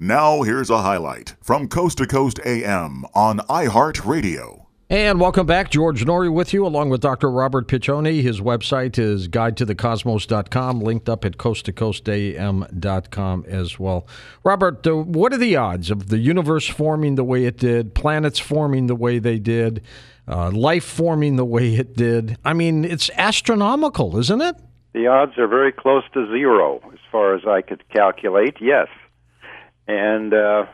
Now, here's a highlight from Coast to Coast AM on iHeartRadio. And welcome back. George Noory with you, along with Dr. Robert Piccioni. His website is guidetothecosmos.com, linked up at coast to coast coasttocoastam.com as well. Robert, uh, what are the odds of the universe forming the way it did, planets forming the way they did, uh, life forming the way it did? I mean, it's astronomical, isn't it? The odds are very close to zero, as far as I could calculate, yes. And, uh,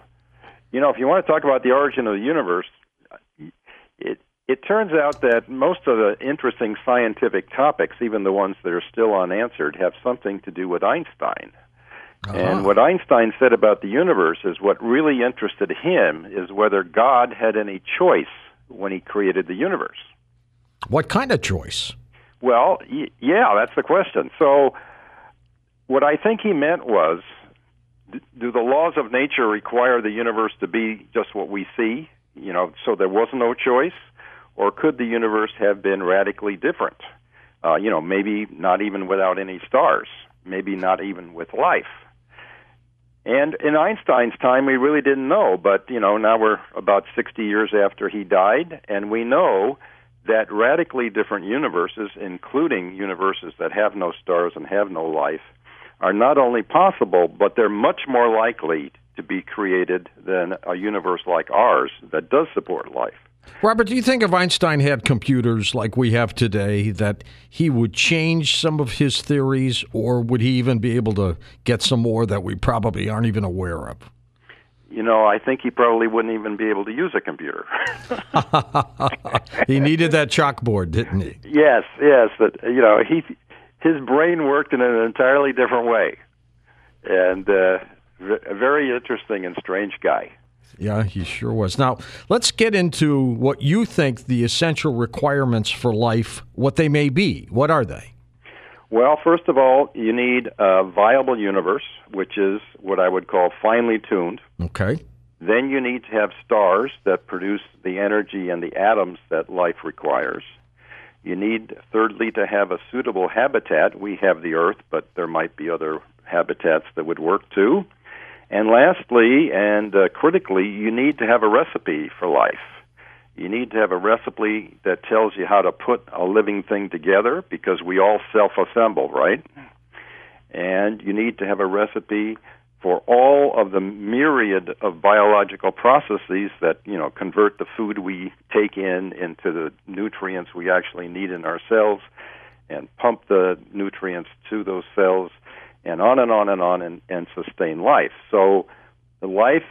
you know, if you want to talk about the origin of the universe, it it turns out that most of the interesting scientific topics, even the ones that are still unanswered, have something to do with Einstein. Uh-huh. And what Einstein said about the universe is what really interested him is whether God had any choice when he created the universe. What kind of choice? Well, y- yeah, that's the question. So, what I think he meant was do the laws of nature require the universe to be just what we see? you know, so there was no choice, or could the universe have been radically different? Uh, you know, maybe not even without any stars, maybe not even with life. And in Einstein's time, we really didn't know, but you know, now we're about 60 years after he died, and we know that radically different universes, including universes that have no stars and have no life, are not only possible, but they're much more likely to be created than a universe like ours that does support life. Robert, do you think if Einstein had computers like we have today, that he would change some of his theories, or would he even be able to get some more that we probably aren't even aware of? You know, I think he probably wouldn't even be able to use a computer. he needed that chalkboard, didn't he? Yes, yes. That you know, he his brain worked in an entirely different way, and uh, a very interesting and strange guy. Yeah, he sure was. Now, let's get into what you think the essential requirements for life, what they may be. What are they? Well, first of all, you need a viable universe, which is what I would call finely tuned. Okay. Then you need to have stars that produce the energy and the atoms that life requires. You need, thirdly, to have a suitable habitat. We have the Earth, but there might be other habitats that would work too. And lastly, and uh, critically, you need to have a recipe for life. You need to have a recipe that tells you how to put a living thing together because we all self assemble, right? And you need to have a recipe for all of the myriad of biological processes that, you know, convert the food we take in into the nutrients we actually need in our cells and pump the nutrients to those cells and on and on and on and, and sustain life. So the life,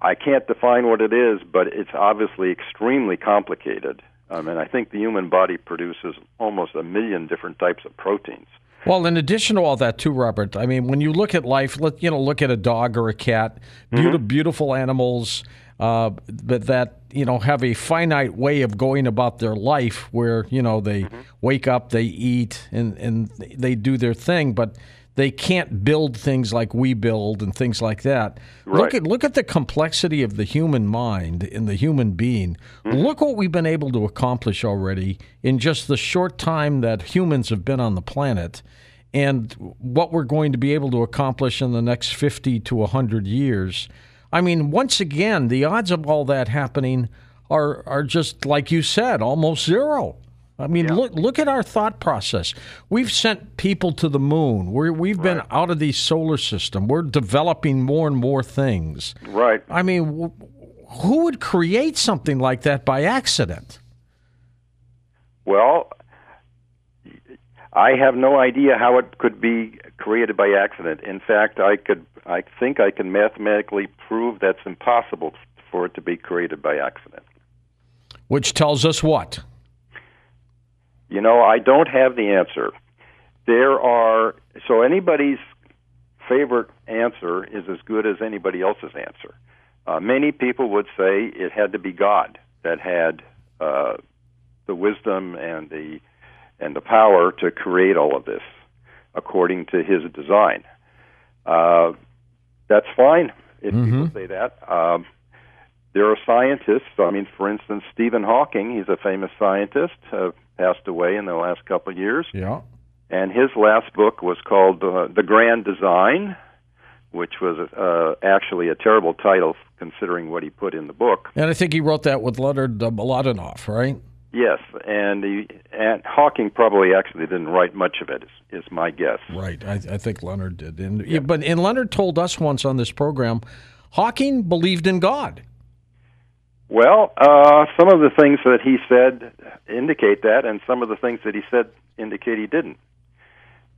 I can't define what it is, but it's obviously extremely complicated. Um, and I think the human body produces almost a million different types of proteins. Well, in addition to all that, too, Robert. I mean, when you look at life, let you know, look at a dog or a cat, beautiful, mm-hmm. beautiful animals, uh, but that you know have a finite way of going about their life, where you know they mm-hmm. wake up, they eat, and and they do their thing, but they can't build things like we build and things like that. Right. Look at look at the complexity of the human mind and the human being. Mm-hmm. Look what we've been able to accomplish already in just the short time that humans have been on the planet and what we're going to be able to accomplish in the next 50 to 100 years. I mean, once again, the odds of all that happening are are just like you said, almost zero. I mean, yeah. look look at our thought process. We've sent people to the moon. we we've right. been out of the solar system. We're developing more and more things. Right. I mean, who would create something like that by accident? Well, I have no idea how it could be created by accident. In fact, I could I think I can mathematically prove that's impossible for it to be created by accident. Which tells us what? You know, I don't have the answer. There are so anybody's favorite answer is as good as anybody else's answer. Uh, many people would say it had to be God that had uh, the wisdom and the and the power to create all of this according to His design. Uh, that's fine if mm-hmm. people say that. Um, there are scientists. I mean, for instance, Stephen Hawking. He's a famous scientist. Passed away in the last couple of years. Yeah. And his last book was called uh, The Grand Design, which was uh, actually a terrible title considering what he put in the book. And I think he wrote that with Leonard uh, Mlodinow, right? Yes, and, he, and Hawking probably actually didn't write much of it. Is, is my guess. Right, I, I think Leonard did. And yeah. but and Leonard told us once on this program, Hawking believed in God. Well, uh, some of the things that he said indicate that, and some of the things that he said indicate he didn't.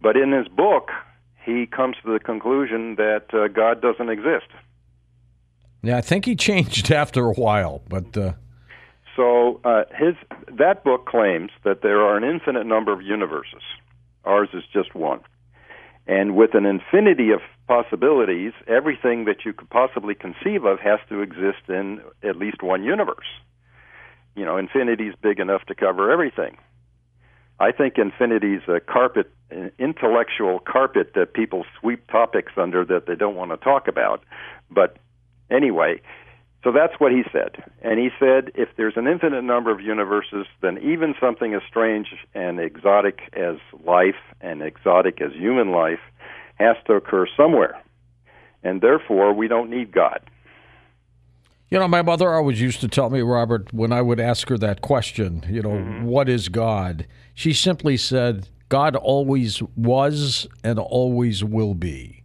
But in his book, he comes to the conclusion that uh, God doesn't exist. Yeah, I think he changed after a while, but. Uh... So uh, his that book claims that there are an infinite number of universes. Ours is just one. And with an infinity of possibilities, everything that you could possibly conceive of has to exist in at least one universe. You know, infinity is big enough to cover everything. I think infinity is a carpet, an intellectual carpet that people sweep topics under that they don't want to talk about. But anyway, so that's what he said. And he said if there's an infinite number of universes, then even something as strange and exotic as life and exotic as human life has to occur somewhere. And therefore, we don't need God. You know, my mother always used to tell me, Robert, when I would ask her that question, you know, mm-hmm. what is God? She simply said, God always was and always will be.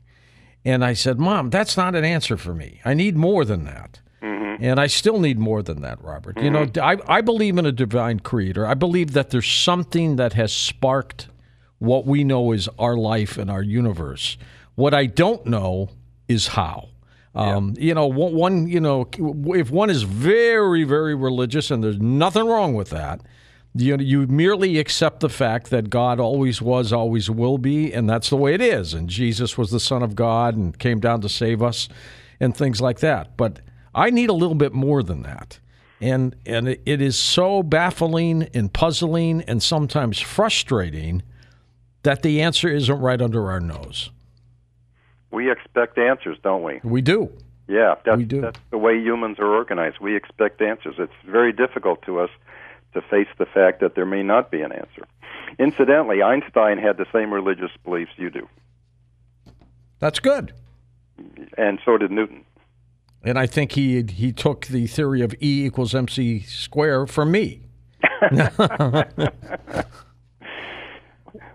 And I said, Mom, that's not an answer for me. I need more than that. Mm-hmm. And I still need more than that, Robert. Mm-hmm. You know, mm-hmm. I, I believe in a divine creator. I believe that there's something that has sparked what we know is our life and our universe. What I don't know is how. Um, yeah. You know, one, you know, if one is very, very religious, and there's nothing wrong with that, you you merely accept the fact that God always was, always will be, and that's the way it is. And Jesus was the Son of God and came down to save us, and things like that. But I need a little bit more than that. And and it is so baffling and puzzling and sometimes frustrating that the answer isn't right under our nose. We expect answers, don't we? We do. Yeah, that's, we do. that's the way humans are organized. We expect answers. It's very difficult to us to face the fact that there may not be an answer. Incidentally, Einstein had the same religious beliefs you do. That's good. And so did Newton. And I think he he took the theory of E equals mc square from me.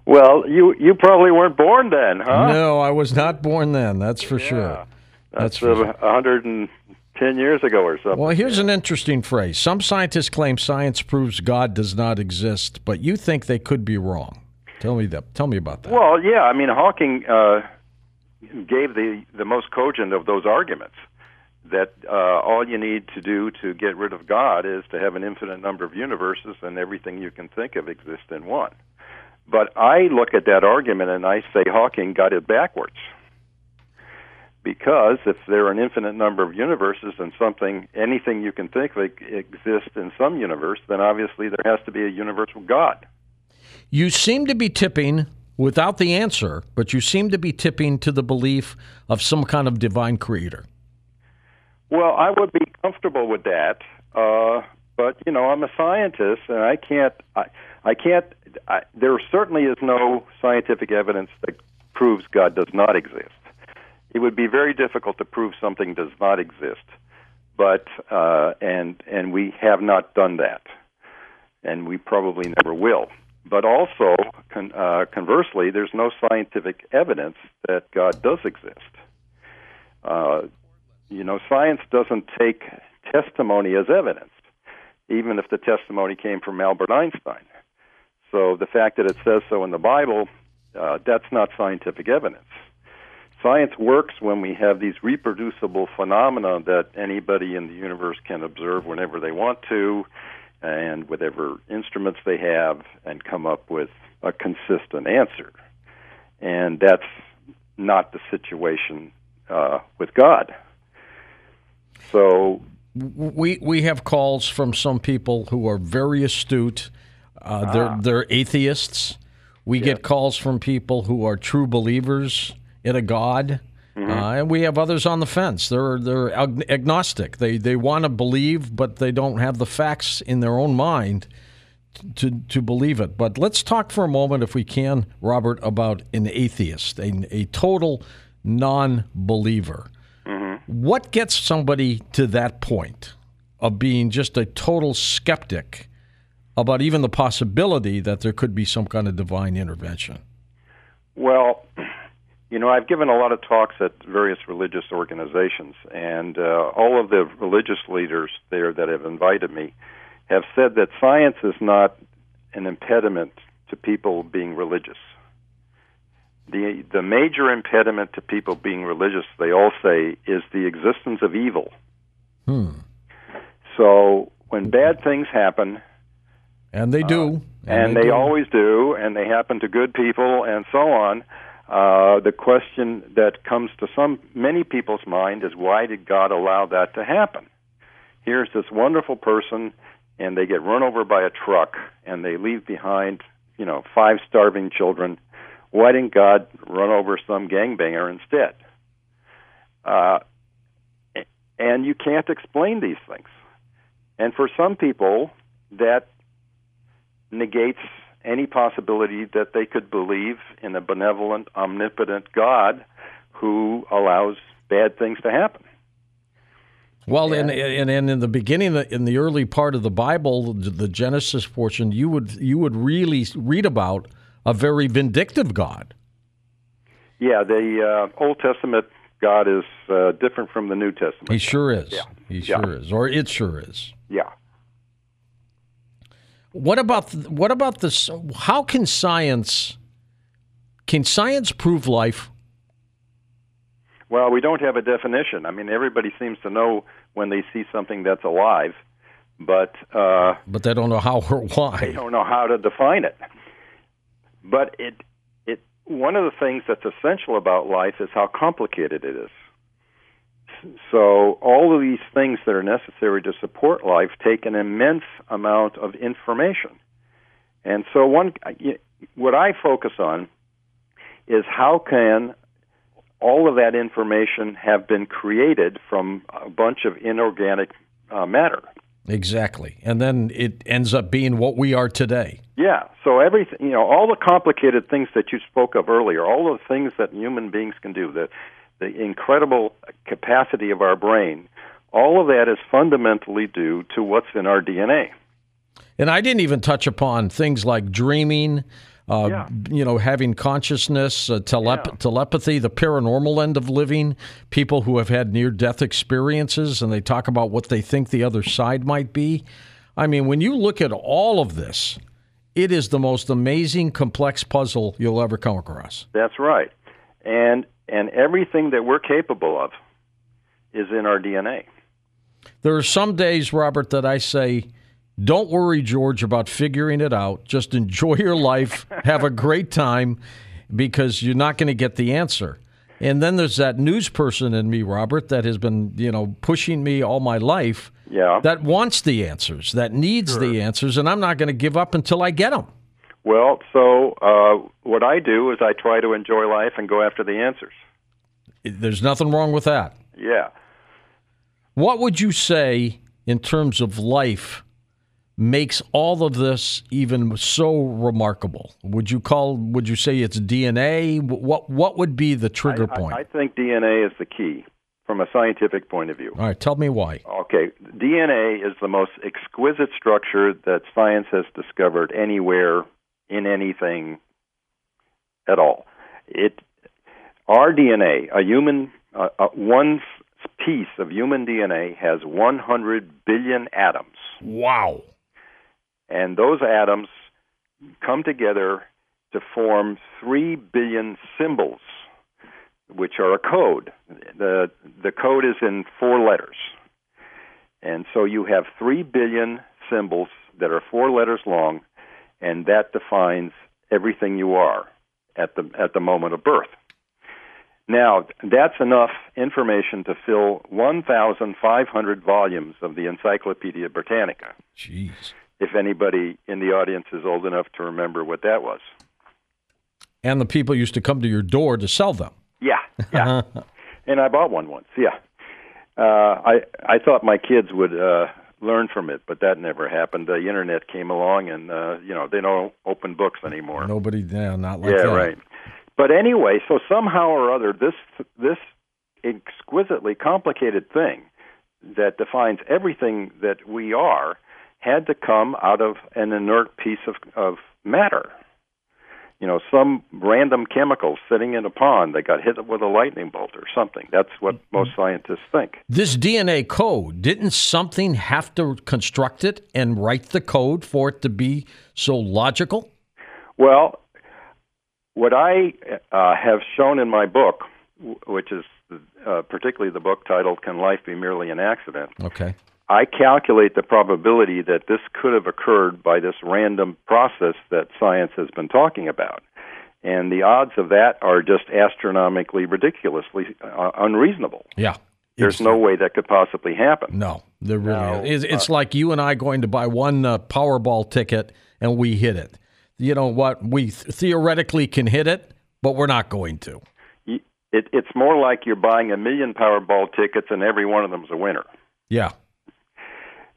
Well, you you probably weren't born then, huh? No, I was not born then. That's for yeah. sure. That's, that's for 110 years ago or something. Well, here's an interesting phrase. Some scientists claim science proves God does not exist, but you think they could be wrong. Tell me that. Tell me about that. Well, yeah. I mean, Hawking uh, gave the the most cogent of those arguments. That uh, all you need to do to get rid of God is to have an infinite number of universes, and everything you can think of exists in one. But I look at that argument and I say Hawking got it backwards. Because if there are an infinite number of universes and something, anything you can think of exists in some universe, then obviously there has to be a universal God. You seem to be tipping without the answer, but you seem to be tipping to the belief of some kind of divine creator. Well, I would be comfortable with that, uh, but you know, I'm a scientist, and I can't. I, I can't. I, there certainly is no scientific evidence that proves God does not exist. It would be very difficult to prove something does not exist, but uh, and and we have not done that, and we probably never will. But also, con, uh, conversely, there's no scientific evidence that God does exist. Uh, you know, science doesn't take testimony as evidence, even if the testimony came from Albert Einstein. So the fact that it says so in the Bible, uh, that's not scientific evidence. Science works when we have these reproducible phenomena that anybody in the universe can observe whenever they want to, and whatever instruments they have, and come up with a consistent answer. And that's not the situation uh, with God. So we we have calls from some people who are very astute uh, ah. They're they're atheists. We get calls from people who are true believers in a God. Mm-hmm. Uh, and we have others on the fence. They're they're agnostic. They they want to believe, but they don't have the facts in their own mind to to believe it. But let's talk for a moment, if we can, Robert, about an atheist, a, a total non believer. Mm-hmm. What gets somebody to that point of being just a total skeptic about even the possibility that there could be some kind of divine intervention? Well, you know, I've given a lot of talks at various religious organizations, and uh, all of the religious leaders there that have invited me have said that science is not an impediment to people being religious. The the major impediment to people being religious, they all say, is the existence of evil. Hmm. So when bad things happen, And they do. and, they, do. always do, and they happen to good people, and so on. Uh, the question that comes to some many people's mind is why did God allow that to happen? Here's this wonderful person, and they get run over by a truck, and they leave behind, you know, five starving children. Why didn't God run over some gangbanger instead? Uh, and you can't explain these things. And for some people, that negates any possibility that they could believe in a benevolent, omnipotent God who allows bad things to happen. Well, and, and and in the beginning, in the early part of the Bible, the Genesis portion, you would you would really read about a very vindictive God. Yeah, the uh, Old Testament God is uh, different from the New Testament. He sure is. Yeah. He Yeah. sure is, or it sure is. Yeah. What about what about this? How can science can science prove life? Well, we don't have a definition. I mean, everybody seems to know when they see something that's alive, but uh, But they don't know how or why. they don't know how to define it. But it it one of the things that's essential about life is how complicated it is. So all of these things that are necessary to support life take an immense amount of information. And so one what I focus on is how can all of that information have been created from a bunch of inorganic uh, matter. Exactly, and then it ends up being what we are today. Yeah. So everything, you know, all the complicated things that you spoke of earlier, all the things that human beings can do, the the incredible capacity of our brain, all of that is fundamentally due to what's in our DNA. And I didn't even touch upon things like dreaming, uh, Yeah. you know, having consciousness, uh, telep- Yeah. telepathy, the paranormal end of living, people who have had near death experiences and they talk about what they think the other side might be. I mean, when you look at all of this, it is the most amazing, complex puzzle you'll ever come across. That's right. And and everything that we're capable of is in our DNA. There are some days, Robert, that I say, don't worry, George, about figuring it out. Just enjoy your life, have a great time, because you're not going to get the answer. And then there's that news person in me, Robert, that has been, you know, pushing me all my life. Yeah. That wants the answers, that needs the answers, and I'm not going to give up until I get them. Well, so uh, what I do is I try to enjoy life and go after the answers. There's nothing wrong with that. Yeah. What would you say in terms of life makes all of this even so remarkable? Would you call would you say it's DNA? What what would be the trigger I- point? I, I think DNA is the key from a scientific point of view. all right, tell me why. Okay, DNA is the most exquisite structure that science has discovered anywhere in anything at all. It our DNA, a human uh, uh, one piece of human DNA has 100 billion atoms. Wow. and those atoms come together to form 3 billion symbols which are a code the the code is in four letters and so you have 3 billion symbols that are four letters long and that defines everything you are at the at the moment of birth now that's enough information to fill 1500 volumes of the encyclopedia britannica Jeez. if anybody in the audience is old enough to remember what that was. And the people used to come to your door to sell them. Yeah, yeah. and I bought one once. Yeah. Uh, I I thought my kids would uh, learn from it, but that never happened. The internet came along, and uh, you know they don't open books anymore. Nobody yeah, not like yeah, that. right. but anyway, so somehow or other, this this exquisitely complicated thing that defines everything that we are had to come out of an inert piece of, of matter. You know, some random chemical sitting in a pond that got hit with a lightning bolt or something. That's what mm-hmm. most scientists think. This DNA code, didn't something have to construct it and write the code for it to be so logical? Well, what I uh, have shown in my book, which is uh, particularly the book titled "Can Life Be Merely an Accident?" Okay. I calculate the probability that this could have occurred by this random process that science has been talking about. And the odds of that are just astronomically, ridiculously uh, unreasonable. Yeah. There's no way that could possibly happen. No, there really now, is. It's, uh, like you and I going to buy one uh, Powerball ticket and we hit it. You know what? We th- theoretically can hit it, but we're not going to. It, it's more like you're buying a million Powerball tickets and every one of them's a winner. Yeah.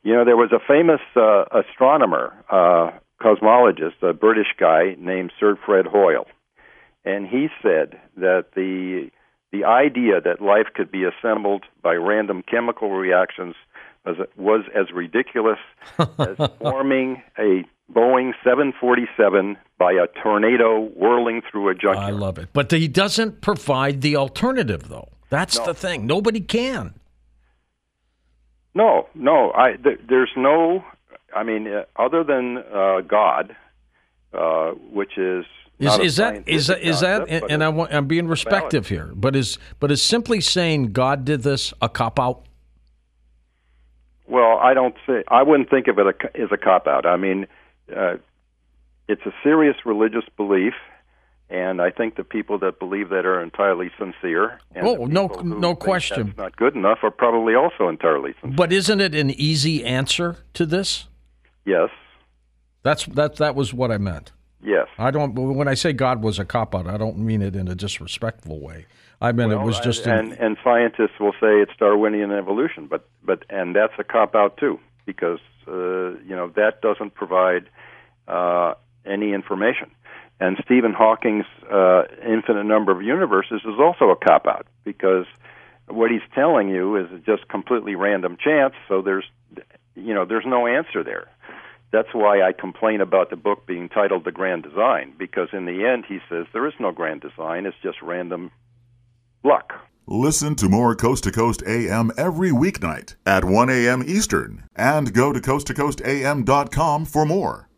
You know, there was a famous uh, astronomer, uh, cosmologist, a British guy named Sir Fred Hoyle, and he said that the the idea that life could be assembled by random chemical reactions was, was as ridiculous as forming a Boeing 747 by a tornado whirling through a junkyard. I love it. But he doesn't provide the alternative, though. That's no. the thing. Nobody can. No, no. I th- there's no. I mean, uh, other than uh, God, uh, which is is, is that is that is that and, and I want, I'm being respectful here, but is but is simply saying God did this a cop out? Well, I don't say I wouldn't think of it as a cop out. I mean, uh, it's a serious religious belief, and I think the people that believe that are entirely sincere. And oh, no, no question. That's not good enough are probably also entirely sincere. But isn't it an easy answer to this? Yes. That's that. That was what I meant. Yes. I don't. When I say God was a cop out, I don't mean it in a disrespectful way. I mean well, it was just. And, an, and scientists will say it's Darwinian evolution, but but and that's a cop out too because uh, you know that doesn't provide uh, any information. And Stephen Hawking's uh, infinite number of universes is also a cop out because what he's telling you is just completely random chance. So there's, you know, there's no answer there. That's why I complain about the book being titled The Grand Design because in the end he says there is no grand design. It's just random luck. Listen to more Coast to Coast AM every weeknight at 1 a.m. Eastern and go to coasttocoastam.com for more.